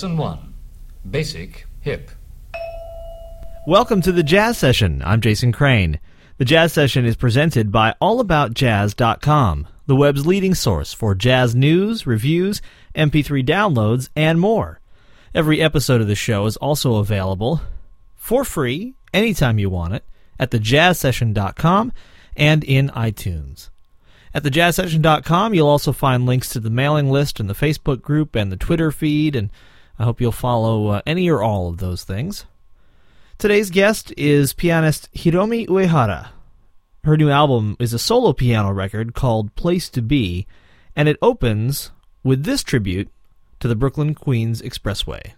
Lesson 1 Basic Hip. Welcome to the Jazz Session. I'm Jason Crane. The Jazz Session is presented by AllAboutJazz.com, the web's leading source for jazz news, reviews, MP3 downloads, and more. Every episode of the show is also available for free anytime you want it at thejazzsession.com and in iTunes. At thejazzsession.com, you'll also find links to the mailing list and the Facebook group and the Twitter feed, and I hope you'll follow uh, any or all of those things. Today's guest is pianist Hiromi Uehara. Her new album is a solo piano record called Place to Be, and it opens with this tribute to the Brooklyn Queens Expressway.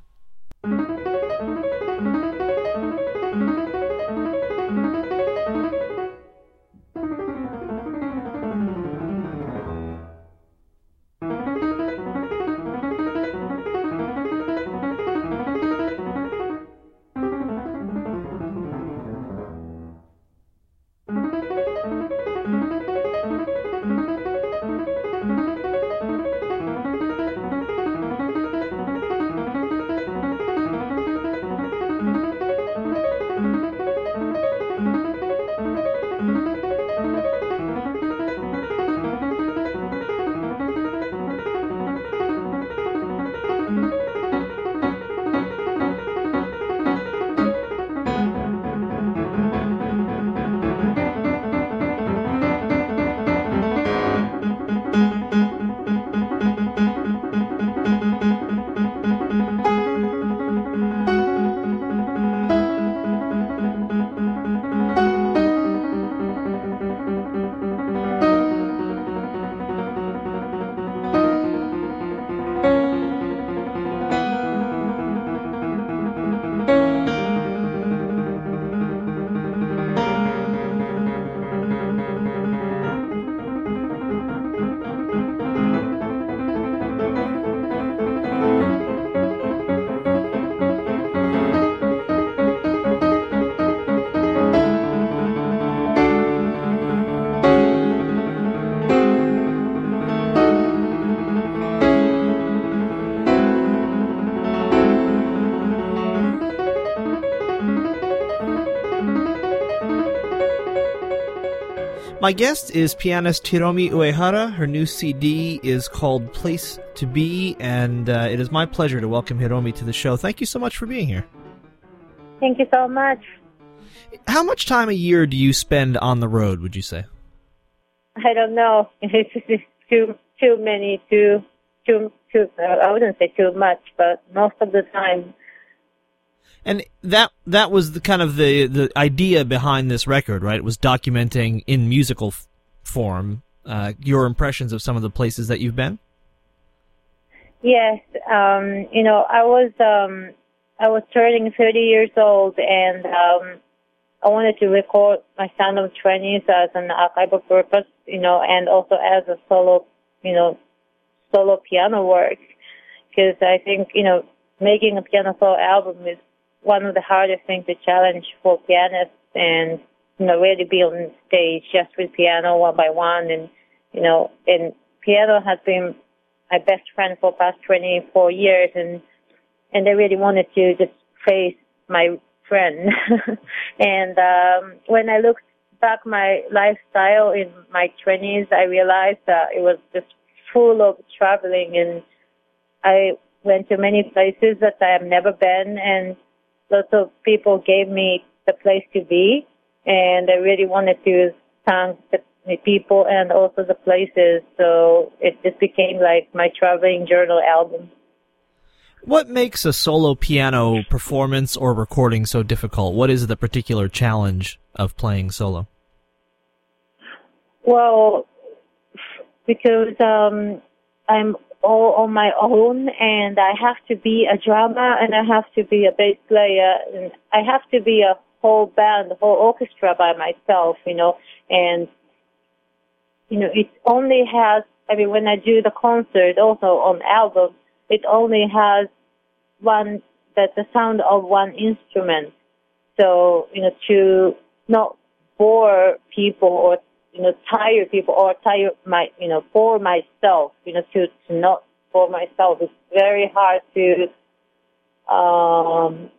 My guest is pianist Hiromi Uehara. Her new CD is called Place to Be, and uh, it is my pleasure to welcome Hiromi to the show. Thank you so much for being here. Thank you so much. How much time a year do you spend on the road, would you say? I don't know. It's too too many, too too too. Uh, I wouldn't say too much, but most of the time and that that was the kind of the the idea behind this record, right? It was documenting in musical f- form uh, your impressions of some of the places that you've been. Yes, um, you know, I was um, I was turning 30 years old, and um, I wanted to record my sound of 20s as an archival purpose, you know, and also as a solo, you know, solo piano work, because I think you know making a piano solo album is one of the hardest things to challenge for pianists and you know really be on stage just with piano one by one and you know and piano has been my best friend for past 24 years and and I really wanted to just face my friend. And um when I looked back my lifestyle in my 20s I realized that it was just full of traveling and I went to many places that I have never been and lots of people gave me the place to be, and I really wanted to thank the, the people and also the places. So it just became like my traveling journal album. What makes a solo piano performance or recording so difficult? What is the particular challenge of playing solo? Well, because um, I'm all on my own and I have to be a drummer and I have to be a bass player and I have to be a whole band, a whole orchestra by myself, you know, and you know, it only has I mean when I do the concert also on album, it only has one that the sound of one instrument. So, you know, to not bore people or you know, tire people or tire my, you know, for myself, you know, to, to not for myself. It's very hard to um,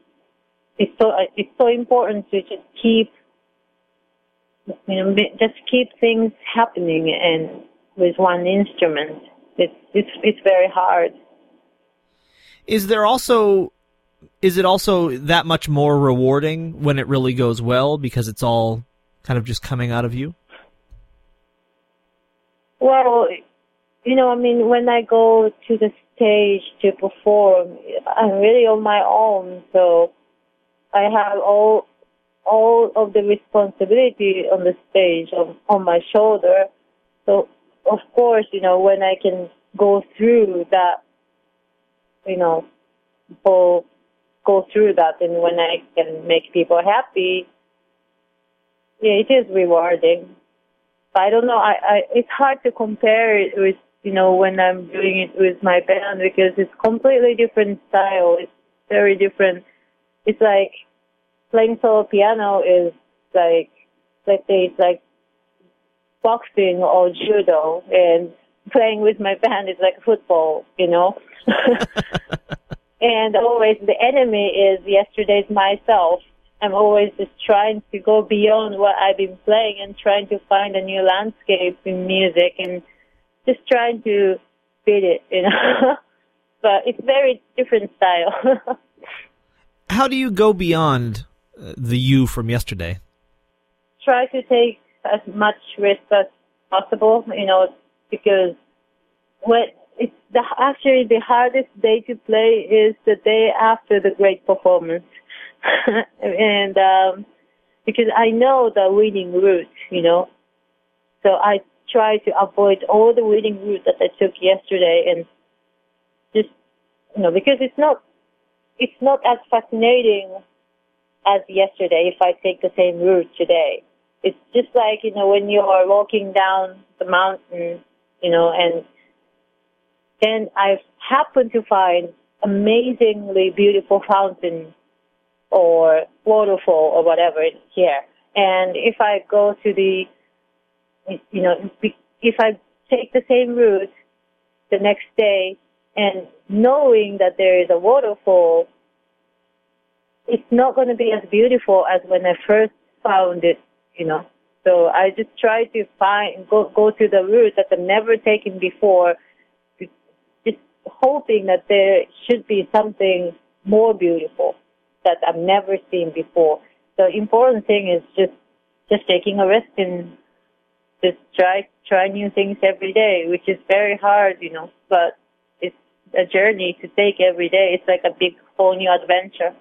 it's so it's so important to just keep you know just keep things happening and with one instrument. It's it's it's very hard. Is there also is it also that much more rewarding when it really goes well because it's all kind of just coming out of you? Well, you know, I mean, when I go to the stage to perform, I'm really on my own, so I have all all of the responsibility on the stage on, on my shoulder. So, of course, you know, when I can go through that, you know, go go through that, and when I can make people happy, yeah, it is rewarding. I don't know. I, I it's hard to compare it with you know when I'm doing it with my band because it's completely different style. It's very different. It's like playing solo piano is like let's say it's like boxing or judo, and playing with my band is like football. You know. and always the enemy is yesterday's myself I'm always just trying to go beyond what I've been playing and trying to find a new landscape in music and just trying to beat it, you know. but it's very different style. How do you go beyond uh, the you from yesterday? Try to take as much risk as possible, you know, because what it's the actually the hardest day to play is the day after the great performance and um, because I know the winning route, you know, so I try to avoid all the winning route that I took yesterday, and just you know because it's not it's not as fascinating as yesterday if I take the same route today. It's just like you know when you are walking down the mountain, you know, and then I happen to find amazingly beautiful fountain or waterfall or whatever here. And if I go to the, you know, if I take the same route the next day and knowing that there is a waterfall, it's not going to be as beautiful as when I first found it, you know. So I just try to find, go, go to the route that I've never taken before, just hoping that there should be something more beautiful that I've never seen before. The important thing is just just taking a risk and just try try new things every day, which is very hard, you know. But it's a journey to take every day. It's like a big whole new adventure.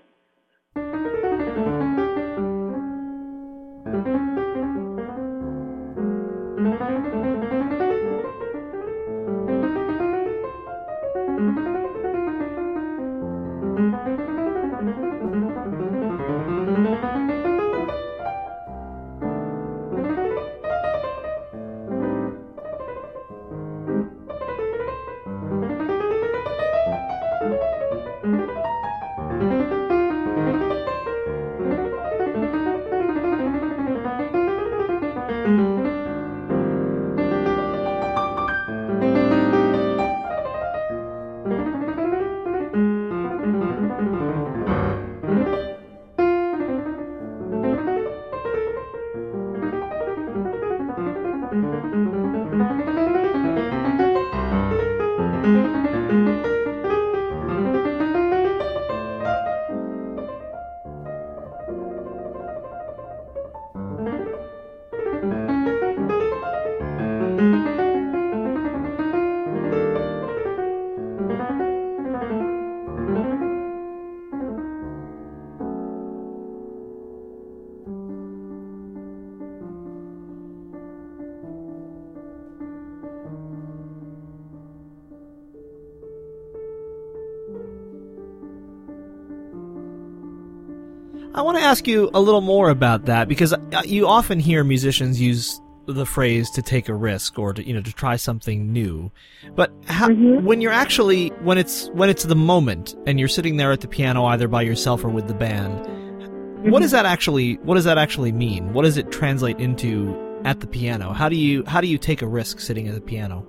Ask you a little more about that because uh, you often hear musicians use the phrase to take a risk or to you know to try something new but how, mm-hmm. when you're actually when it's when it's the moment and you're sitting there at the piano either by yourself or with the band mm-hmm. what does that actually what does that actually mean what does it translate into at the piano how do you how do you take a risk sitting at the piano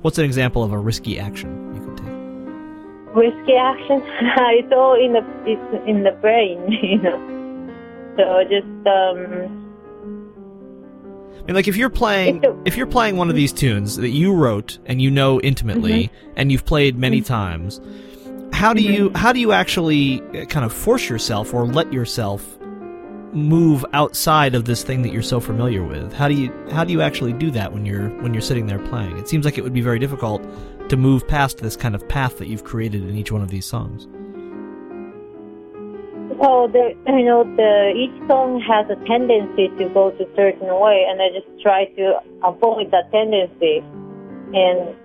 what's an example of a risky action you could take risky action. it's all in the it's in the brain, you know. So just um. I mean, like if you're playing if you're playing one of these tunes that you wrote and you know intimately Mm-hmm. and you've played many times, how do you how do you actually uh, kind of force yourself or let yourself move outside of this thing that you're so familiar with? How do you how do you actually do that when you're when you're sitting there playing? It seems like it would be very difficult to move past this kind of path that you've created in each one of these songs. Well, the, you know, the each song has a tendency to go to a certain way, and I just try to avoid that tendency. And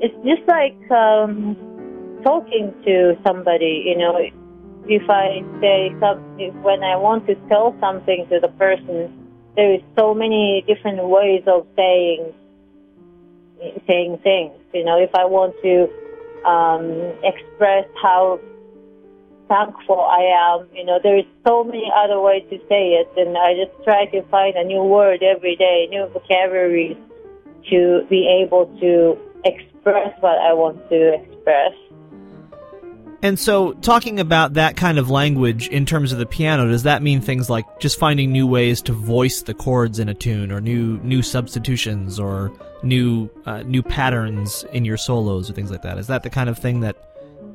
it's just like um, talking to somebody. You know, if I say when I want to tell something to the person, there is so many different ways of saying saying things. You know, if I want to um, express how thankful I am. You know, there is so many other ways to say it, and I just try to find a new word every day, new vocabulary to be able to express what I want to express. And so, talking about that kind of language in terms of the piano, does that mean things like just finding new ways to voice the chords in a tune, or new new substitutions, or new uh, new patterns in your solos, or things like that? Is that the kind of thing that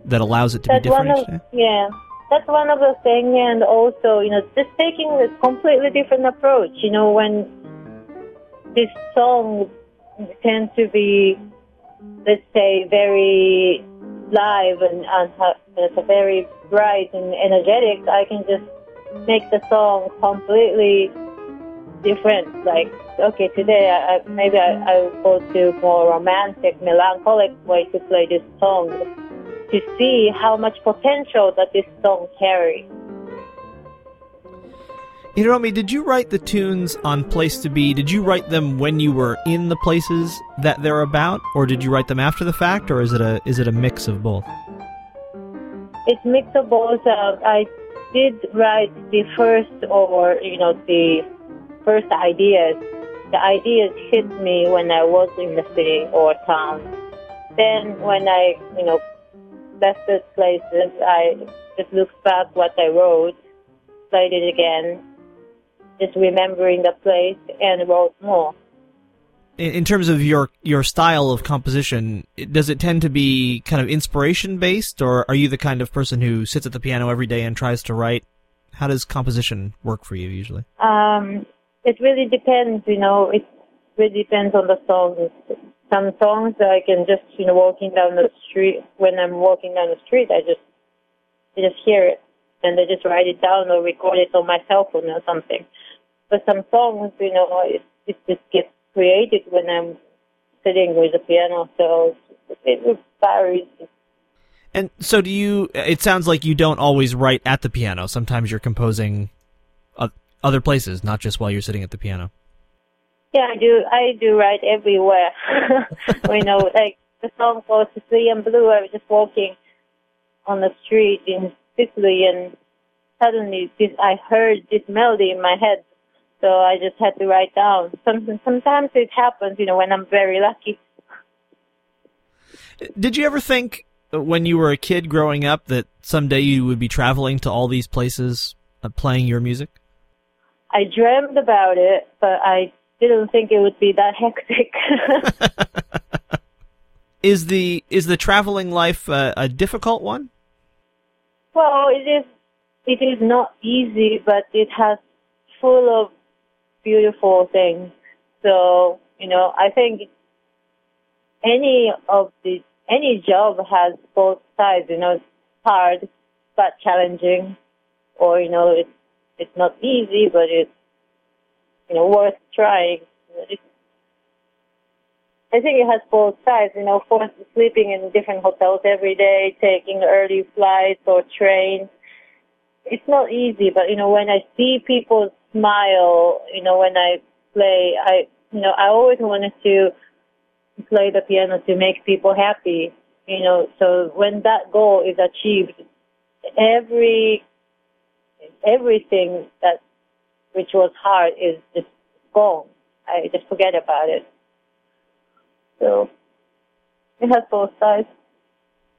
that allows it to That's be different? of yeah. That's one of the things, and also you know, just taking a completely different approach. You know, when this song tends to be, let's say, very live and, and it's a very bright and energetic, I can just make the song completely different. Like, okay, today I, I, maybe I, I will go to more romantic, melancholic way to play this song to see how much potential that this song carries. Hiromi, did you write the tunes on Place to Be? Did you write them when you were in the places that they're about, or did you write them after the fact, or is it a is it a mix of both? It's mix of both. Uh, I did write the first, or you know, the first ideas. The ideas hit me when I was in the city or town. Then, when I, you know, left those places, I just looked back what I wrote, played it again, just remembering the place, and wrote more. In, in terms of your your style of composition, does it tend to be kind of inspiration based, or are you the kind of person who sits at the piano every day and tries to write? How does composition work for you usually? Um, it really depends, you know, it really depends on the songs. Some songs I can just, you know, walking down the street, when I'm walking down the street, I just, I just hear it and I just write it down or record it on my cell phone or something. But some songs, you know, it, it just gets created when I'm sitting with the piano, so it varies. And so, do you? It sounds like you don't always write at the piano. Sometimes you're composing other places, not just while you're sitting at the piano. Yeah, I do. I do write everywhere. you know, like the song called Sicilian Blue. I was just walking on the street in Sicily, and suddenly this, I heard this melody in my head. So I just had to write down. Some, sometimes it happens, you know, when I'm very lucky. Did you ever think uh, when you were a kid growing up that someday you would be traveling to all these places uh, playing your music? I dreamed about it, but I didn't think it would be that hectic. Is the is the traveling life uh, a difficult one? Well, it is. It is not easy, but it has full of beautiful things. So you know, I think any of the any job has both sides. You know, it's hard but challenging, or you know, it's it's not easy, but it's you know worth trying. It's, I think it has both sides. You know, course, sleeping in different hotels every day, taking early flights or trains. It's not easy, but you know, when I see people smile, you know, when I play, I, you know, I always wanted to play the piano to make people happy. You know, so when that goal is achieved, every everything that which was hard is just gone. I just forget about it. So it has both sides.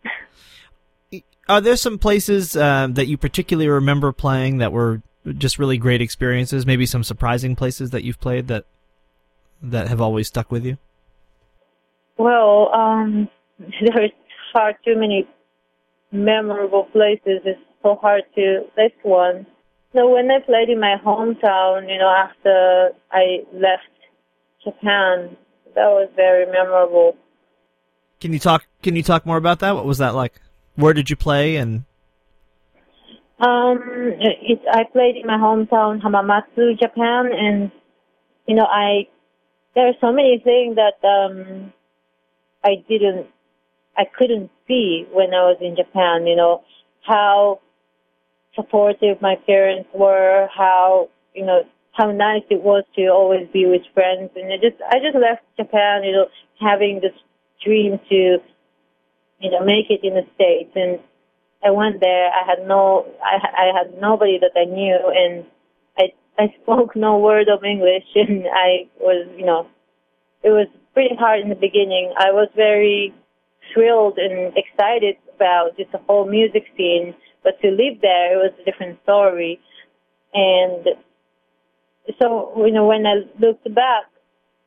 Are there some places um, that you particularly remember playing that were just really great experiences? Maybe some surprising places that you've played that that have always stuck with you. Well, um, there's far too many memorable places. It's so hard to list one. So when I played in my hometown, you know, after I left Japan, that was very memorable. Can you talk? Can you talk more about that? What was that like? Where did you play? And um, it, I played in my hometown, Hamamatsu, Japan, and you know, I there are so many things that um, I didn't, I couldn't see when I was in Japan. You know, how supportive my parents were, how you know how nice it was to always be with friends, and I just I just left Japan, you know, having this dream to you know make it in the states, and I went there. I had no I I had nobody that I knew, and I I spoke no word of English, and I was you know it was pretty hard in the beginning. I was very thrilled and excited about just the whole music scene but to live there, it was a different story. And so, you know, when I looked back,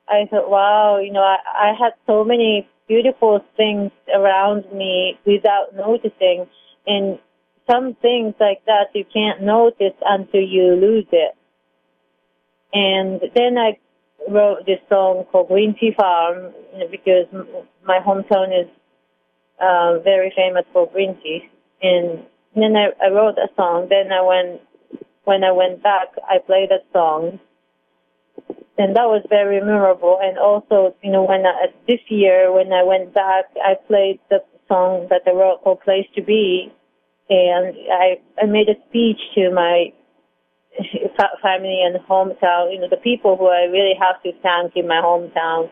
I thought, wow, you know, I, I had so many beautiful things around me without noticing. And some things like that you can't notice until you lose it. And then I wrote this song called Green Tea Farm because my hometown is uh, very famous for green tea. And then I, I wrote a song. Then I went when I went back, I played that song, and that was very memorable. And also, you know, when I, this year when I went back, I played the song that I wrote called "Place to Be," and I I made a speech to my family and hometown. You know, the people who I really have to thank in my hometown,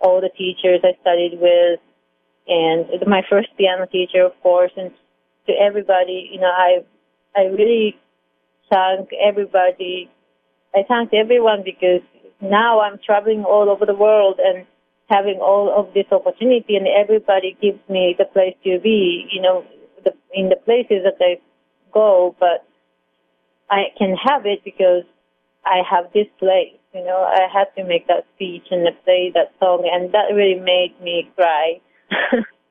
all the teachers I studied with, and my first piano teacher, of course, and to everybody. You know, I I really thank everybody. I thank everyone because now I'm traveling all over the world and having all of this opportunity, and everybody gives me the place to be. You know, in the places that I go, but I can have it because I have this place. You know, I had to make that speech and play that song, and that really made me cry.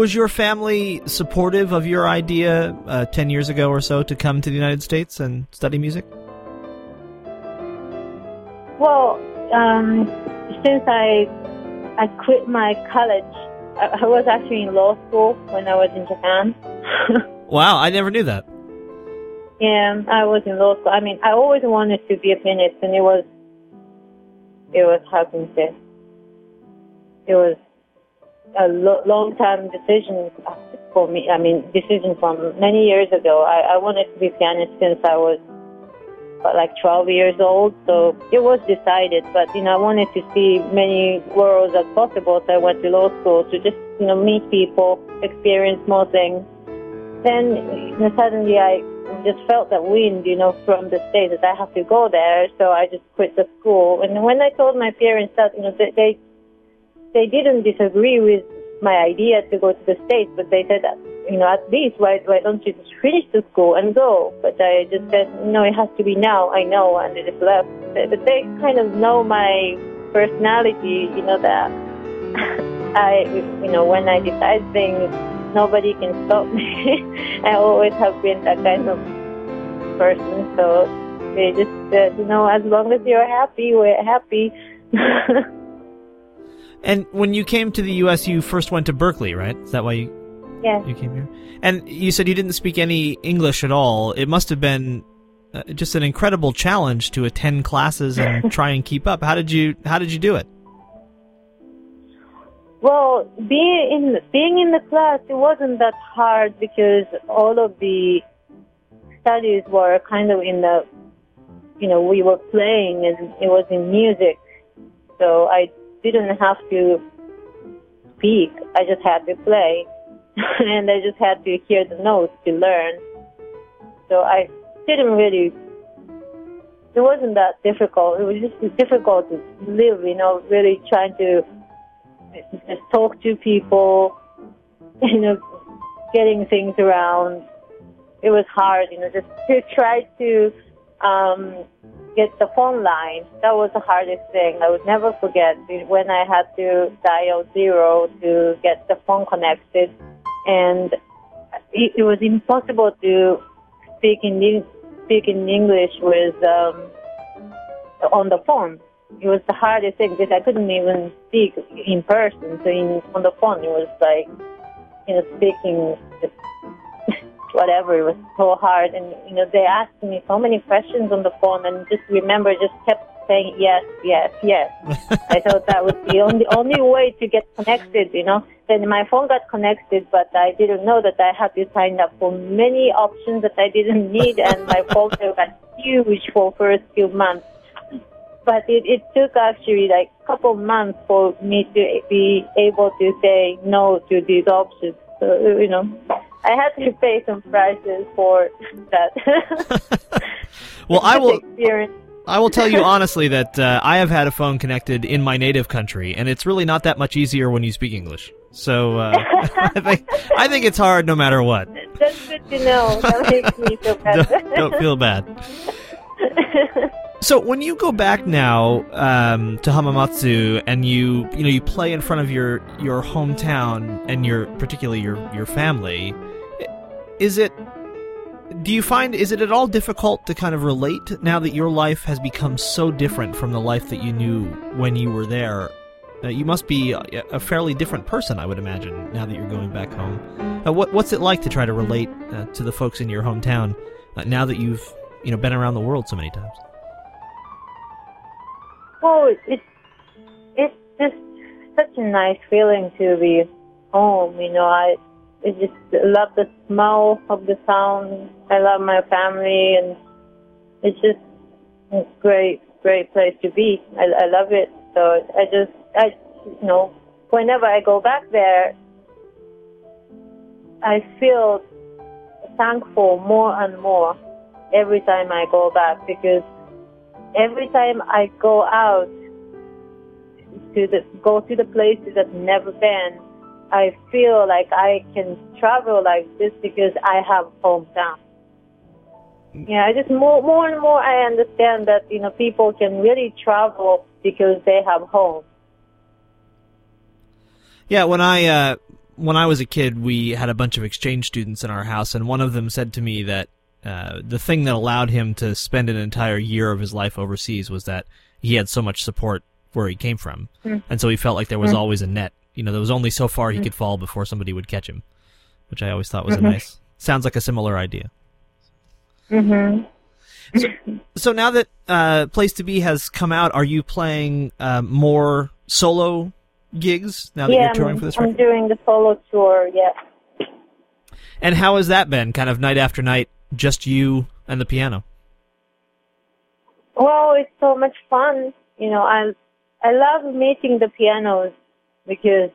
was your family supportive of your idea uh, 10 years ago or so to come to the United States and study music? Well, um, since I I quit my college, I, I was actually in law school when I was in Japan. wow, I never knew that. Yeah, I was in law school. I mean, I always wanted to be a pianist, and it was it was how can you say? It was a lo- long time decision for me. I mean, decision from many years ago. I, I wanted to be pianist since I was like 12 years old, so it was decided. But you know, I wanted to see many worlds as possible, so I went to law school to just you know meet people, experience more things. Then you know, suddenly I just felt that wind, you know, from the States that I have to go there. So I just quit the school. And when I told my parents that, you know, they, they, they didn't disagree with my idea to go to the States, but they said you know, at least why, why don't you just finish the school and go? But I just said, no, it has to be now. I know. And they just left. But they kind of know my personality, you know, that I, you know, when I decide things, nobody can stop me. I always have been that kind of person. So they just said, you know, as long as you're happy, we're happy. and when you came to the U.S., you first went to Berklee, right? Is that why you? Yeah. You came here, and you said you didn't speak any English at all. It must have been uh, just an incredible challenge to attend classes and try and keep up. How did you How did you do it? Well, being in being in the class, it wasn't that hard because all of the studies were kind of in the, you know, we were playing and it was in music, so I didn't have to speak. I just had to play, and I just had to hear the notes to learn. So I didn't really. It wasn't that difficult. It was just difficult to live, you know, really trying to just talk to people, you know, getting things around. It was hard, you know, just to try to um, get the phone line. That was the hardest thing. I would never forget when I had to dial zero to get the phone connected, and it, it was impossible to speak in speak in English with um, on the phone it was the hardest thing because I couldn't even speak in person. So in, on the phone, it was like, you know, speaking whatever. It was so hard. And, you know, they asked me so many questions on the phone and just remember, just kept saying yes, yes, yes. I thought that was the only, only way to get connected, you know. Then my phone got connected, but I didn't know that I had to sign up for many options that I didn't need. And my phone bill got huge for first few months but it, it took actually like a couple months for me to be able to say no to these options. So, you know, I had to pay some prices for that. well, I will. Experience. I will tell you honestly that uh, I have had a phone connected in my native country, and it's really not that much easier when you speak English. So uh, I think I think it's hard no matter what. That's good to know. That makes me feel better. don't, don't feel bad. So when you go back now um, to Hamamatsu and you you know you play in front of your your hometown and your particularly your your family, is it do you find is it at all difficult to kind of relate now that your life has become so different from the life that you knew when you were there? You must be a, a, fairly different person, I would imagine, now that you're going back home. Uh, what what's it like to try to relate uh, to the folks in your hometown uh, now that you've you know been around the world so many times? Oh, it's it's just such a nice feeling to be home. You know, I I just love the smell of the town. I love my family, and it's just a great, great place to be. I, I love it. So I just, I, you know, whenever I go back there, I feel thankful more and more every time I go back because every time I go out to the go to the places I've never been, I feel like I can travel like this because I have hometown. Yeah, I just more more and more I understand that you know people can really travel because they have home. Yeah, when I uh, when I was a kid, we had a bunch of exchange students in our house, and one of them said to me that uh, the thing that allowed him to spend an entire year of his life overseas was that he had so much support where he came from, mm. and so he felt like there was mm. always a net. You know, there was only so far he mm. could fall before somebody would catch him, which I always thought was mm-hmm. a nice. Sounds like a similar idea. Mm-hmm. So, so now that uh, Place to Be has come out, are you playing uh, more solo gigs now that yeah, you're touring for this? I'm doing the solo tour. Yeah. And how has that been? Kind of night after night, just you and the piano. Well, it's so much fun. You know, I I love meeting the pianos because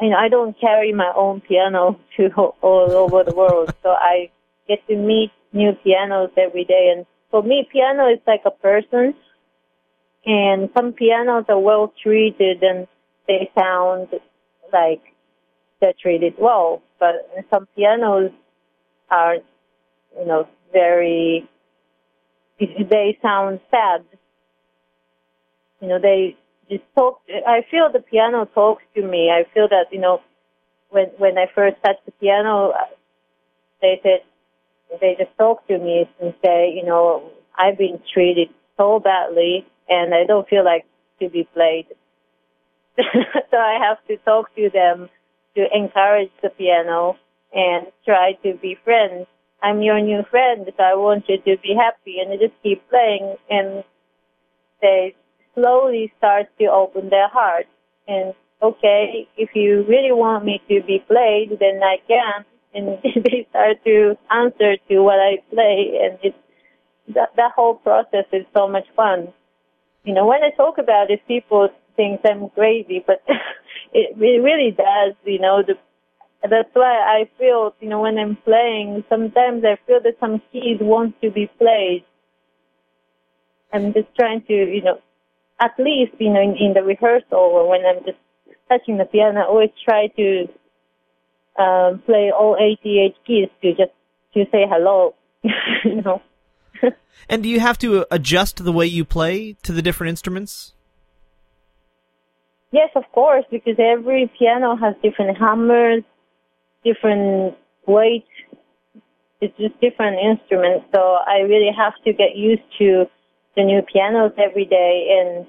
you know I don't carry my own piano to all over the world, so I get to meet new pianos every day. And for me, piano is like a person, and some pianos are well treated and they sound like they're treated well, but some pianos are, you know, very they sound sad. You know, they just talk. I feel the piano talks to me. I feel that you know, when when I first touched the piano, they said they just talk to me and say, you know, I've been treated so badly, and I don't feel like to be played. so I have to talk to them to encourage the piano and try to be friends I'm your new friend, so I want you to be happy. And they just keep playing, and they slowly start to open their heart. And okay, if you really want me to be played, then I can. And they start to answer to what I play, and it's that that whole process is so much fun. You know, when I talk about it, people think I'm crazy, but it, it really does. You know, the that's why I feel, you know, when I'm playing, sometimes I feel that some keys want to be played. I'm just trying to, you know, at least, you know, in, in the rehearsal or when I'm just touching the piano, I always try to um, play all 88 keys to just to say hello, you know. and do you have to adjust the way you play to the different instruments? Yes, of course, because every piano has different hammers, different weight. It's just different instruments. So I really have to get used to the new pianos every day and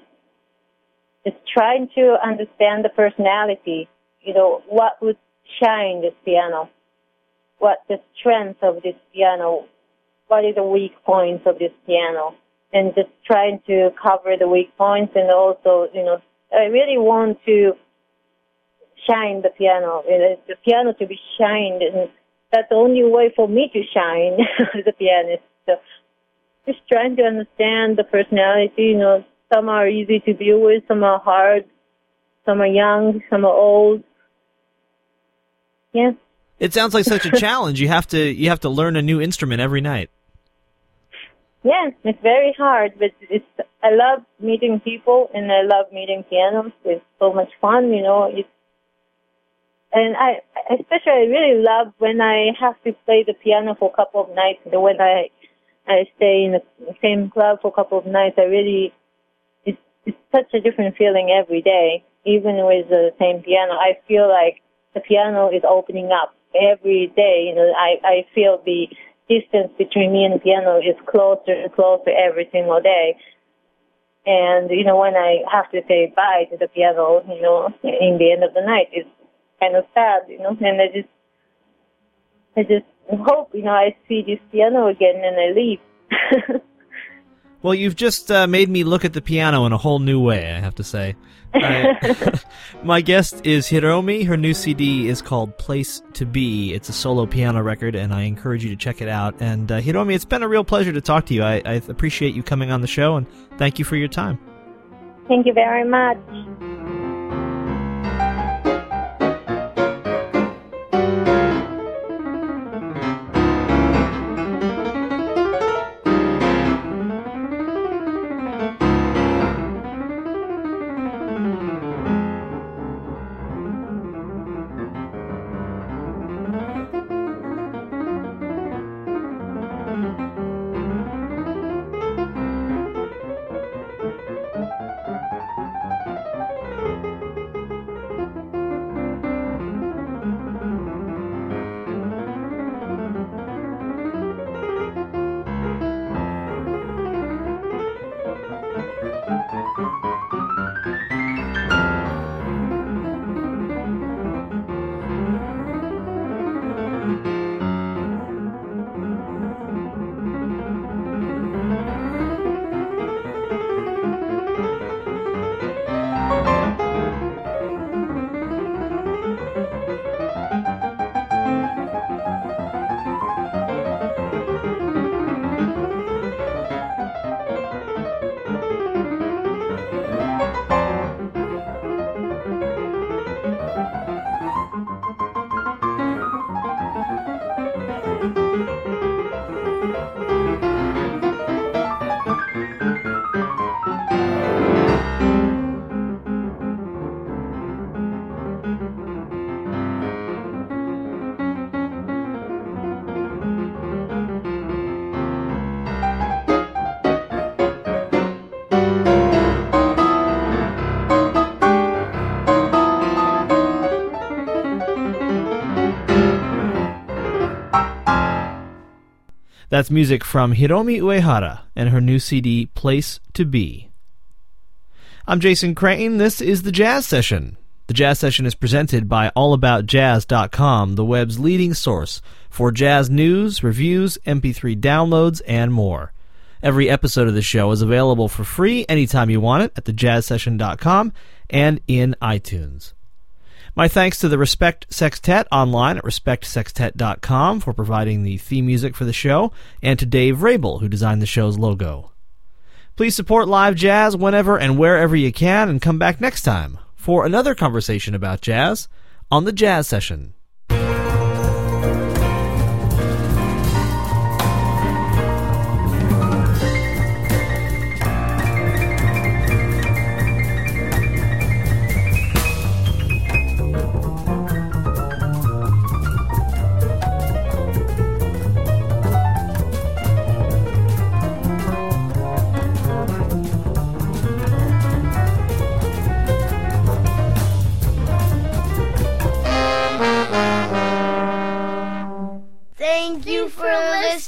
just trying to understand the personality. You know, what would shine this piano? What the strength of this piano? What is the weak points of this piano? And just trying to cover the weak points and also, you know, I really want to shine the piano. The piano to be shined, and that's the only way for me to shine as a pianist. So just trying to understand the personality. You know, some are easy to deal with, some are hard, some are young, some are old. Yeah. It sounds like such a challenge. You have to you have to learn a new instrument every night. Yeah, it's very hard, but it's I love meeting people and I love meeting pianos. It's so much fun, you know. It's and I especially I really love when I have to play the piano for a couple of nights. When I I stay in the same club for a couple of nights, I really it's it's such a different feeling every day. Even with the same piano, I feel like the piano is opening up every day. You know, I I feel the distance between me and the piano is closer and closer every single day. And you know, when I have to say bye to the piano, you know, in the end of the night, it's kind of sad, you know, and I just, I just hope, you know, I see this piano again and I leave. well, you've just uh, made me look at the piano in a whole new way, I have to say. my guest is Hiromi. Her new CD is called Place to Be. It's a solo piano record, and I encourage you to check it out. And uh, Hiromi, it's been a real pleasure to talk to you. I, I appreciate you coming on the show, and thank you for your time. Thank you very much. That's music from Hiromi Uehara and her new CD, Place to Be. I'm Jason Crane. This is the Jazz Session. The Jazz Session is presented by AllAboutJazz.com, the web's leading source for jazz news, reviews, MP3 downloads, and more. Every episode of the show is available for free anytime you want it at thejazzsession.com and in iTunes. My thanks to the Respect Sextet online at respectsextet.com for providing the theme music for the show, and to Dave Rabel, who designed the show's logo. Please support live jazz whenever and wherever you can, and come back next time for another conversation about jazz on the Jazz Session.